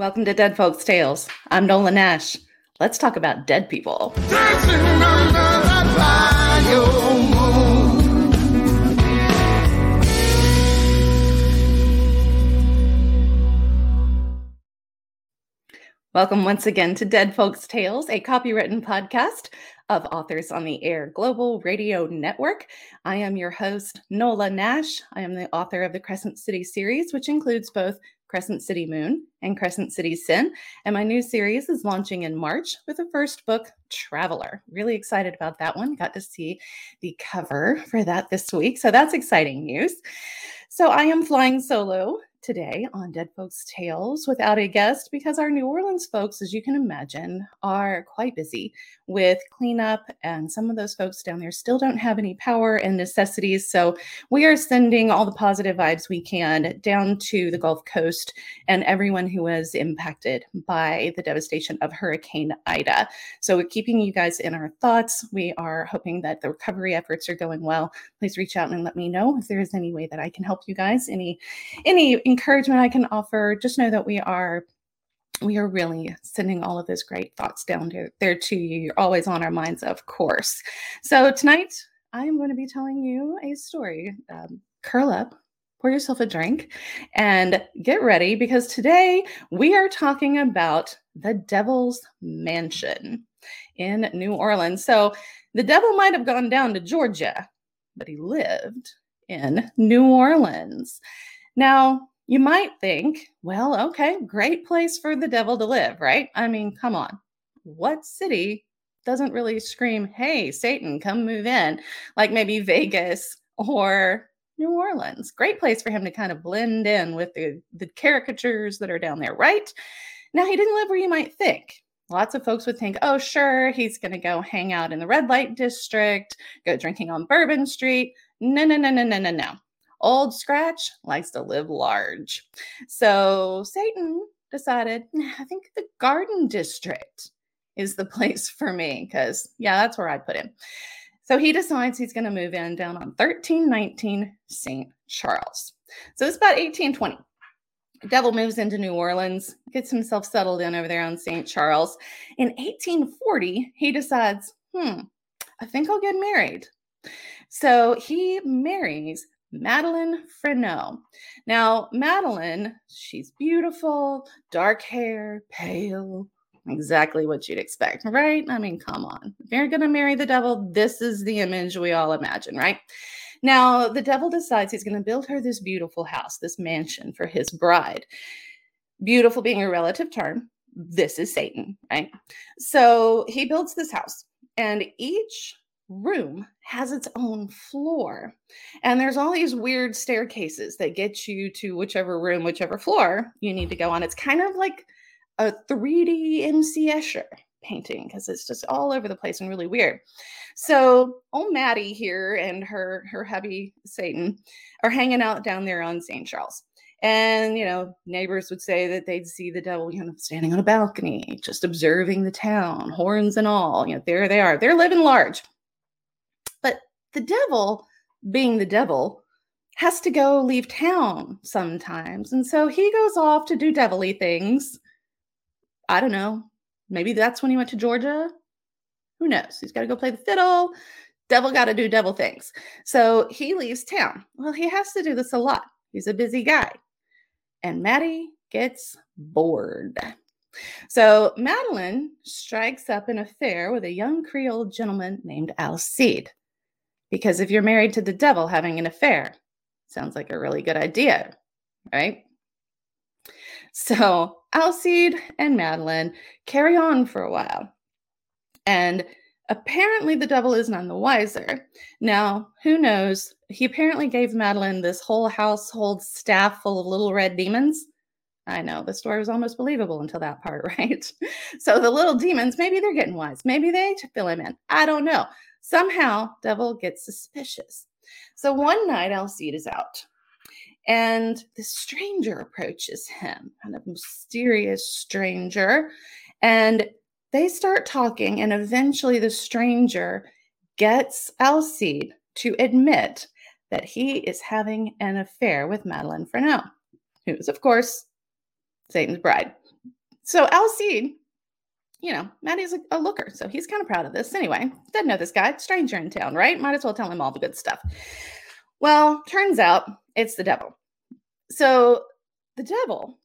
Welcome to Dead Folks Tales. I'm Nola Nash. Let's talk about dead people. Welcome once again to Dead Folks Tales, a copywritten podcast of Authors on the Air Global Radio Network. I am your host, Nola Nash. I am the author of the Crescent City series, which includes both Crescent City Moon and Crescent City Sin. And my new series is launching in March with the first book, Traveler. Really excited about that one. Got to see the cover for that this week. So that's exciting news. So I am flying solo today on Dead Folks Tales without a guest because our New Orleans folks, as you can imagine, are quite busy with cleanup, and some of those folks down there still don't have any power and necessities. So we are sending all the positive vibes we can down to the Gulf Coast and everyone who was impacted by the devastation of Hurricane Ida. So we're keeping you guys in our thoughts. We are hoping that the recovery efforts are going well. Please reach out and let me know if there is any way that I can help you guys. Any any encouragement I can offer, just know that we are we are really sending all of those great thoughts down to, there to you. You're always on our minds, of course. So tonight, I am going to be telling you a story. Um, curl up, pour yourself a drink, and get ready because today we are talking about the Devil's Mansion in New Orleans. So the devil might have gone down to Georgia, but he lived in New Orleans. Now, you might think, well, okay, great place for the devil to live, right? I mean, come on. What city doesn't really scream, hey, Satan, come move in? Like maybe Vegas or New Orleans. Great place for him to kind of blend in with the, the caricatures that are down there, right? Now, he didn't live where you might think. Lots of folks would think, oh, sure, he's going to go hang out in the red light district, go drinking on Bourbon Street. No, no, no, no, no, no, no. Old Scratch likes to live large. So Satan decided, I think the Garden District is the place for me because, yeah, that's where I'd put him. So he decides he's going to move in down on 1319 St. Charles. So it's about 1820. Devil moves into New Orleans, gets himself settled in over there on St. Charles. In 1840, he decides, hmm, I think I'll get married. So he marries Madeline Freneau. Now, Madeline, she's beautiful, dark hair, pale, exactly what you'd expect, right? I mean, come on. If you're going to marry the devil, this is the image we all imagine, right? Now, the devil decides he's going to build her this beautiful house, this mansion for his bride. Beautiful being a relative term. This is Satan, right? So he builds this house, and each room has its own floor. And there's all these weird staircases that get you to whichever room, whichever floor you need to go on. It's kind of like a 3D MC Escher painting because it's just all over the place and really weird. So old Maddie here and her her hubby Satan are hanging out down there on St. Charles. And you know, neighbors would say that they'd see the devil, you know, standing on a balcony, just observing the town, horns and all. You know, there they are. They're living large the devil, being the devil, has to go leave town sometimes. And so he goes off to do devilly things. I don't know. Maybe that's when he went to Georgia. Who knows? He's got to go play the fiddle. Devil got to do devil things. So he leaves town. Well, he has to do this a lot. He's a busy guy. And Maddie gets bored. So Madeline strikes up an affair with a young Creole gentleman named Alcide. Because if you're married to the devil, having an affair sounds like a really good idea, right? So Alcide and Madeline carry on for a while. And apparently the devil is none the wiser. Now, who knows? He apparently gave Madeline this whole household staff full of little red demons. I know the story was almost believable until that part, right? So the little demons, maybe they're getting wise. Maybe they fill him in. I don't know. Somehow, Devil gets suspicious. So one night, Alcide is out, and the stranger approaches him, kind of mysterious stranger, and they start talking, and eventually, the stranger gets Alcide to admit that he is having an affair with Madeline Freneau, who is, of course, Satan's bride. So Alcide, you know, Maddie's a, a looker, so he's kind of proud of this. Anyway, doesn't know this guy, stranger in town, right? Might as well tell him all the good stuff. Well, turns out it's the devil. So the devil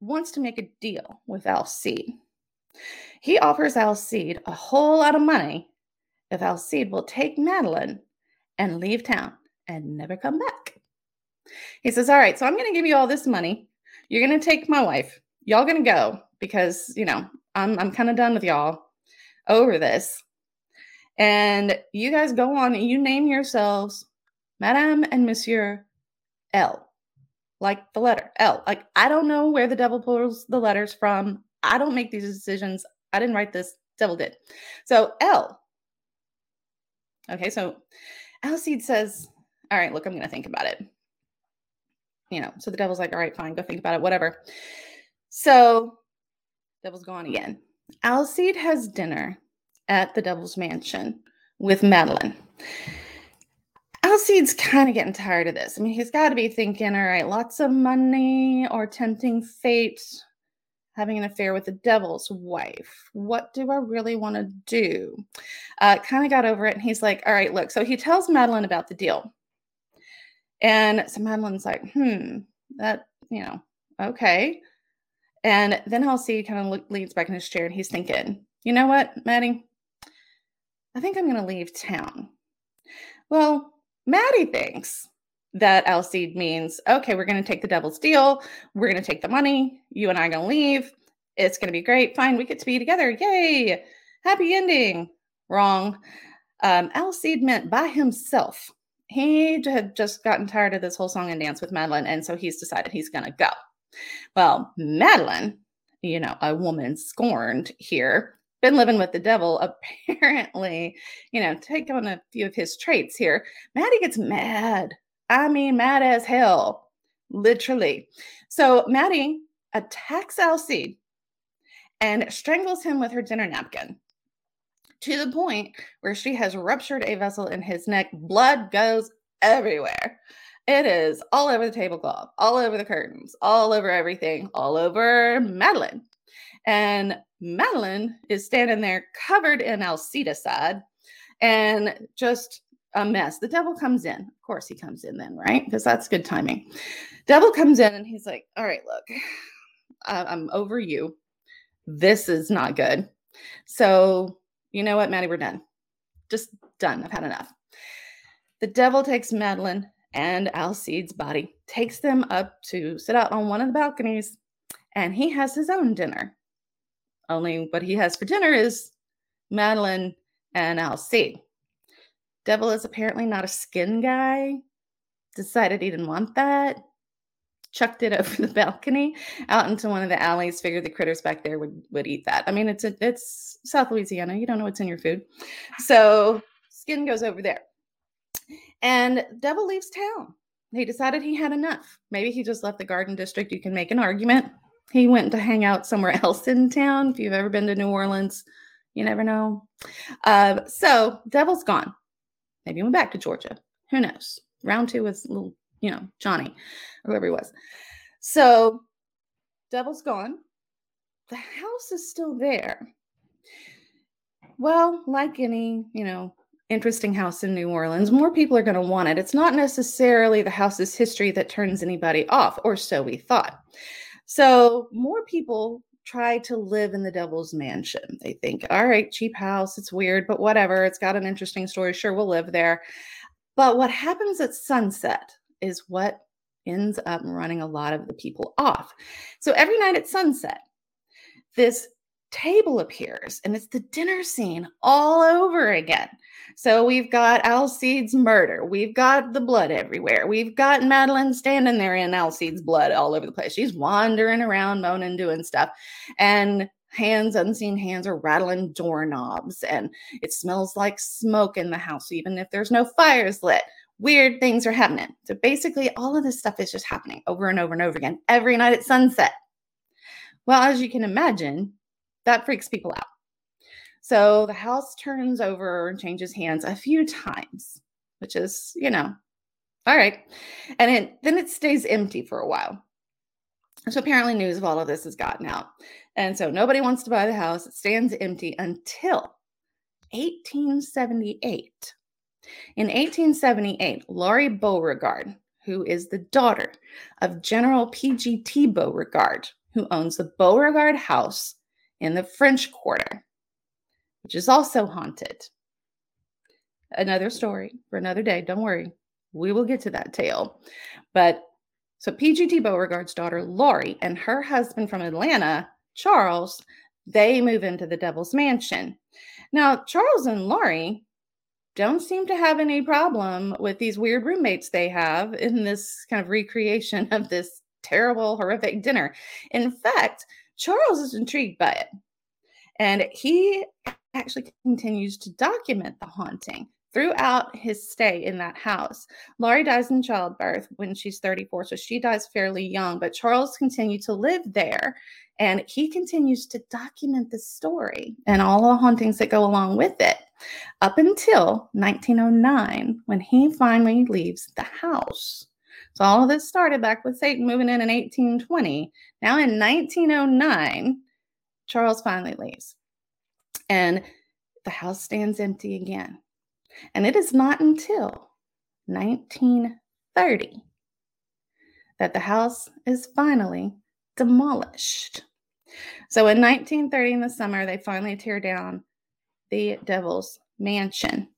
wants to make a deal with Alcide. He offers Alcide a whole lot of money if Alcide will take Madeline and leave town and never come back. He says, All right, so I'm going to give you all this money. You're going to take my wife. Y'all going to go because, you know, I'm, I'm kind of done with y'all over this. And you guys go on and you name yourselves Madame and Monsieur L like the letter L. Like, I don't know where the devil pulls the letters from. I don't make these decisions. I didn't write this, devil did. So, L. Okay, so Alcide says, All right, look, I'm going to think about it. You know, so the devil's like, All right, fine, go think about it, whatever. So, devil's gone again. Alcide has dinner at the devil's mansion with Madeline. Alcide's kind of getting tired of this. I mean, he's got to be thinking, all right, lots of money or tempting fate, having an affair with the devil's wife. What do I really want to do? Uh, kind of got over it. And he's like, all right, look. So he tells Madeline about the deal. And so Madeline's like, hmm, that, you know, okay. And then Alcide kind of leans back in his chair and he's thinking, you know what, Maddie? I think I'm going to leave town. Well, Maddie thinks that Alcide means, okay, we're going to take the devil's deal. We're going to take the money. You and I are going to leave. It's going to be great. Fine. We get to be together. Yay. Happy ending. Wrong. Um, Alcide meant by himself. He had just gotten tired of this whole song and dance with Madeline. And so he's decided he's going to go. Well, Madeline, you know, a woman scorned here, been living with the devil, apparently, you know, take on a few of his traits here. Maddie gets mad. I mean, mad as hell, literally. So Maddie attacks Alcide and strangles him with her dinner napkin to the point where she has ruptured a vessel in his neck. Blood goes everywhere. It is all over the tablecloth, all over the curtains, all over everything, all over Madeline. And Madeline is standing there covered in alcidicide and just a mess. The devil comes in. Of course, he comes in then, right? Because that's good timing. Devil comes in and he's like, All right, look, I'm over you. This is not good. So, you know what, Maddie, we're done. Just done. I've had enough. The devil takes Madeline and Alcide's body, takes them up to sit out on one of the balconies, and he has his own dinner. Only what he has for dinner is Madeline and Alcide. Devil is apparently not a skin guy. Decided he didn't want that. Chucked it over the balcony out into one of the alleys. Figured the critters back there would would eat that. I mean, it's a, it's South Louisiana. You don't know what's in your food, so skin goes over there. And Devil leaves town. He decided he had enough. Maybe he just left the Garden District. You can make an argument. He went to hang out somewhere else in town. If you've ever been to New Orleans, you never know. Uh, so Devil's gone. Maybe he went back to Georgia. Who knows? Round two was little, you know, Johnny or whoever he was. So Devil's gone. The house is still there. Well, like any, you know, interesting house in New Orleans, more people are going to want it. It's not necessarily the house's history that turns anybody off, or so we thought. So more people try to live in the devil's mansion. They think, all right, cheap house, it's weird, but whatever. It's got an interesting story. Sure, we'll live there. But what happens at sunset is what ends up running a lot of the people off. So every night at sunset, this table appears and it's the dinner scene all over again. So we've got Alcide's murder. We've got the blood everywhere. We've got Madeline standing there in Alcide's blood all over the place. She's wandering around, moaning, doing stuff. And hands, unseen hands, are rattling doorknobs. And it smells like smoke in the house, even if there's no fires lit. Weird things are happening. So basically, all of this stuff is just happening over and over and over again every night at sunset. Well, as you can imagine, that freaks people out. So the house turns over and changes hands a few times, which is, you know, all right. And it, then it stays empty for a while. So apparently, news of all of this has gotten out. And so nobody wants to buy the house. It stands empty until 1878. In 1878, Laurie Beauregard, who is the daughter of General P.G.T. Beauregard, who owns the Beauregard House in the French Quarter, which is also haunted. Another story for another day. Don't worry. We will get to that tale. But so PGT Beauregard's daughter, Laurie, and her husband from Atlanta, Charles, they move into the Devil's Mansion. Now, Charles and Laurie don't seem to have any problem with these weird roommates they have in this kind of recreation of this terrible, horrific dinner. In fact, Charles is intrigued by it. And he actually continues to document the haunting throughout his stay in that house. Laurie dies in childbirth when she's 34, so she dies fairly young, but Charles continued to live there and he continues to document the story and all the hauntings that go along with it up until 1909 when he finally leaves the house. So all of this started back with Satan moving in in 1820. Now in 1909, Charles finally leaves. And the house stands empty again. And it is not until 1930 that the house is finally demolished. So in 1930, in the summer, they finally tear down the Devil's Mansion.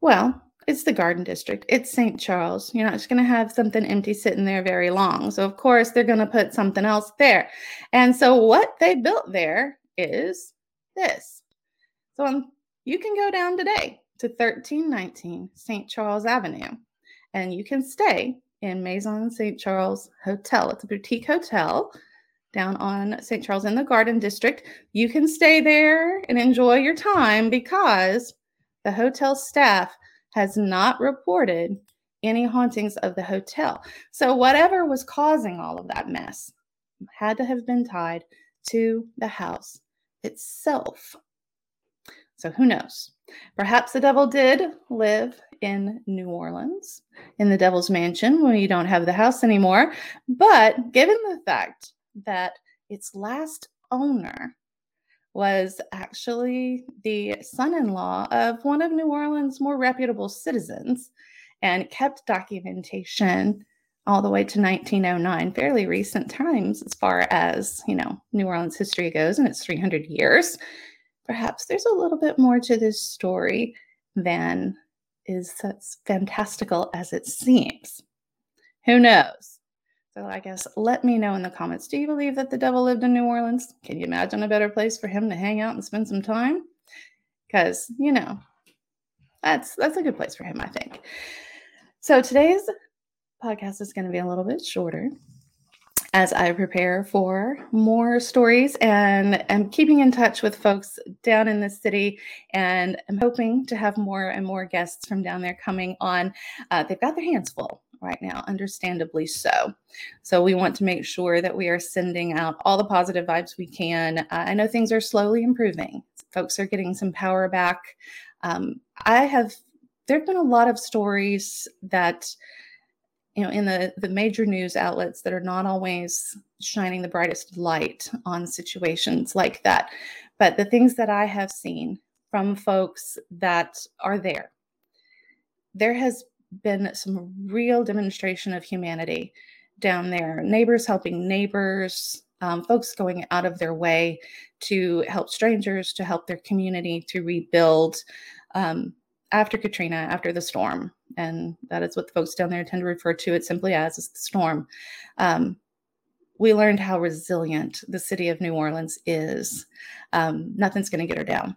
Well, it's the Garden District. It's St. Charles. You're not just going to have something empty sitting there very long. So, of course, they're going to put something else there. And so, what they built there is this. So, um, you can go down today to 1319 St. Charles Avenue and you can stay in Maison St. Charles Hotel. It's a boutique hotel down on St. Charles in the Garden District. You can stay there and enjoy your time because the hotel staff has not reported any hauntings of the hotel. So, whatever was causing all of that mess had to have been tied to the house itself. So, who knows? Perhaps the devil did live in New Orleans, in the devil's mansion, when you don't have the house anymore. But given the fact that its last owner was actually the son in law of one of New Orleans' more reputable citizens and kept documentation all the way to 1909, fairly recent times as far as, you know, New Orleans history goes, and it's 300 years. Perhaps there's a little bit more to this story than is as fantastical as it seems. Who knows? So I guess let me know in the comments. Do you believe that the devil lived in New Orleans? Can you imagine a better place for him to hang out and spend some time? Because, you know, that's that's a good place for him, I think. So today's podcast is going to be a little bit shorter as I prepare for more stories and am keeping in touch with folks down in the city. And I'm hoping to have more and more guests from down there coming on. Uh, they've got their hands full right now, understandably so. So we want to make sure that we are sending out all the positive vibes we can. Uh, I know things are slowly improving, folks are getting some power back. Um, I have, there have been a lot of stories that, you know, in the, the major news outlets that are not always shining the brightest light on situations like that. But the things that I have seen from folks that are there, there has been some real demonstration of humanity down there. Neighbors helping neighbors, um, folks going out of their way to help strangers, to help their community to rebuild um, after Katrina, after the storm. And that is what the folks down there tend to refer to it simply as, is the storm. Um, we learned how resilient the city of New Orleans is. Um, nothing's going to get her down.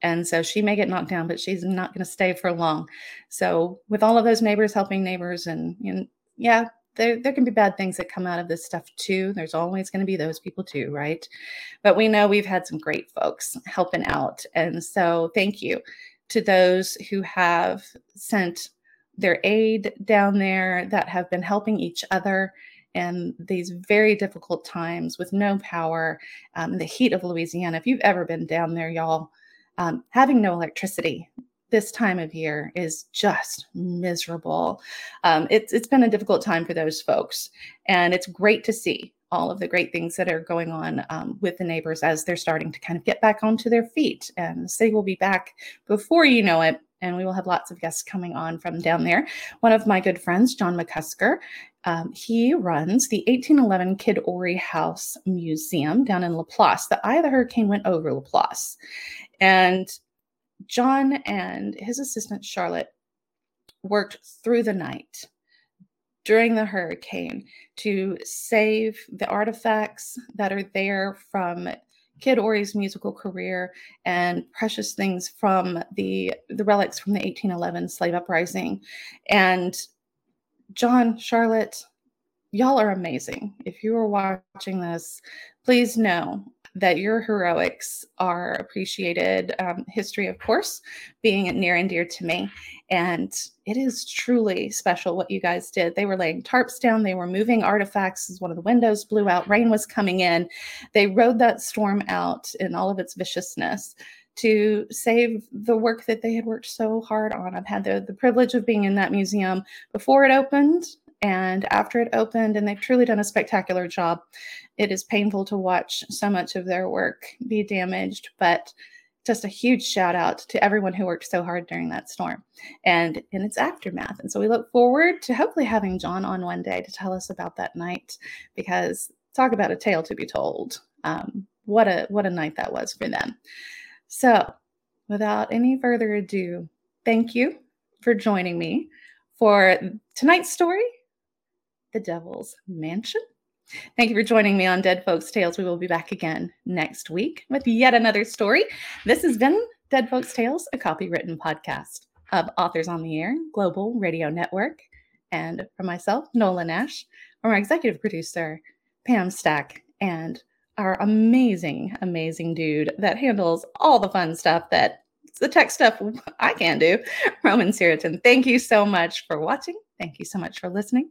And so she may get knocked down, but she's not going to stay for long. So with all of those neighbors helping neighbors, and, and yeah, there, there can be bad things that come out of this stuff too. There's always going to be those people too, right? But we know we've had some great folks helping out. And so thank you to those who have sent their aid down there that have been helping each other in these very difficult times with no power, um, the heat of Louisiana. If you've ever been down there, y'all, um, having no electricity this time of year is just miserable. Um, it's it's been a difficult time for those folks, and it's great to see all of the great things that are going on um, with the neighbors as they're starting to kind of get back onto their feet. And the city will be back before you know it. And we will have lots of guests coming on from down there. One of my good friends, John McCusker, um, he runs the 1811 Kid Ory House Museum down in Laplace. The eye of the hurricane went over Laplace. And John and his assistant, Charlotte, worked through the night during the hurricane to save the artifacts that are there from Kid Ory's musical career and precious things from the the relics from the 1811 slave uprising. And John, Charlotte, y'all are amazing. If you are watching this, please know that your heroics are appreciated. Um, history, of course, being near and dear to me. And it is truly special what you guys did. They were laying tarps down, they were moving artifacts as one of the windows blew out, rain was coming in. They rode that storm out in all of its viciousness to save the work that they had worked so hard on. I've had the, the privilege of being in that museum before it opened and after it opened, and they've truly done a spectacular job. It is painful to watch so much of their work be damaged, but just a huge shout out to everyone who worked so hard during that storm and in its aftermath. And so we look forward to hopefully having John on one day to tell us about that night because talk about a tale to be told. Um, what a what a night that was for them. So, without any further ado, thank you for joining me for tonight's story the Devil's Mansion. Thank you for joining me on Dead Folks Tales. We will be back again next week with yet another story. This has been Dead Folks Tales, a copywritten podcast of Authors on the Air Global Radio Network. And for myself, Nola Nash, from our executive producer, Pam Stack, and our amazing, amazing dude that handles all the fun stuff that the tech stuff I can do, Roman Sirotin. Thank you so much for watching. Thank you so much for listening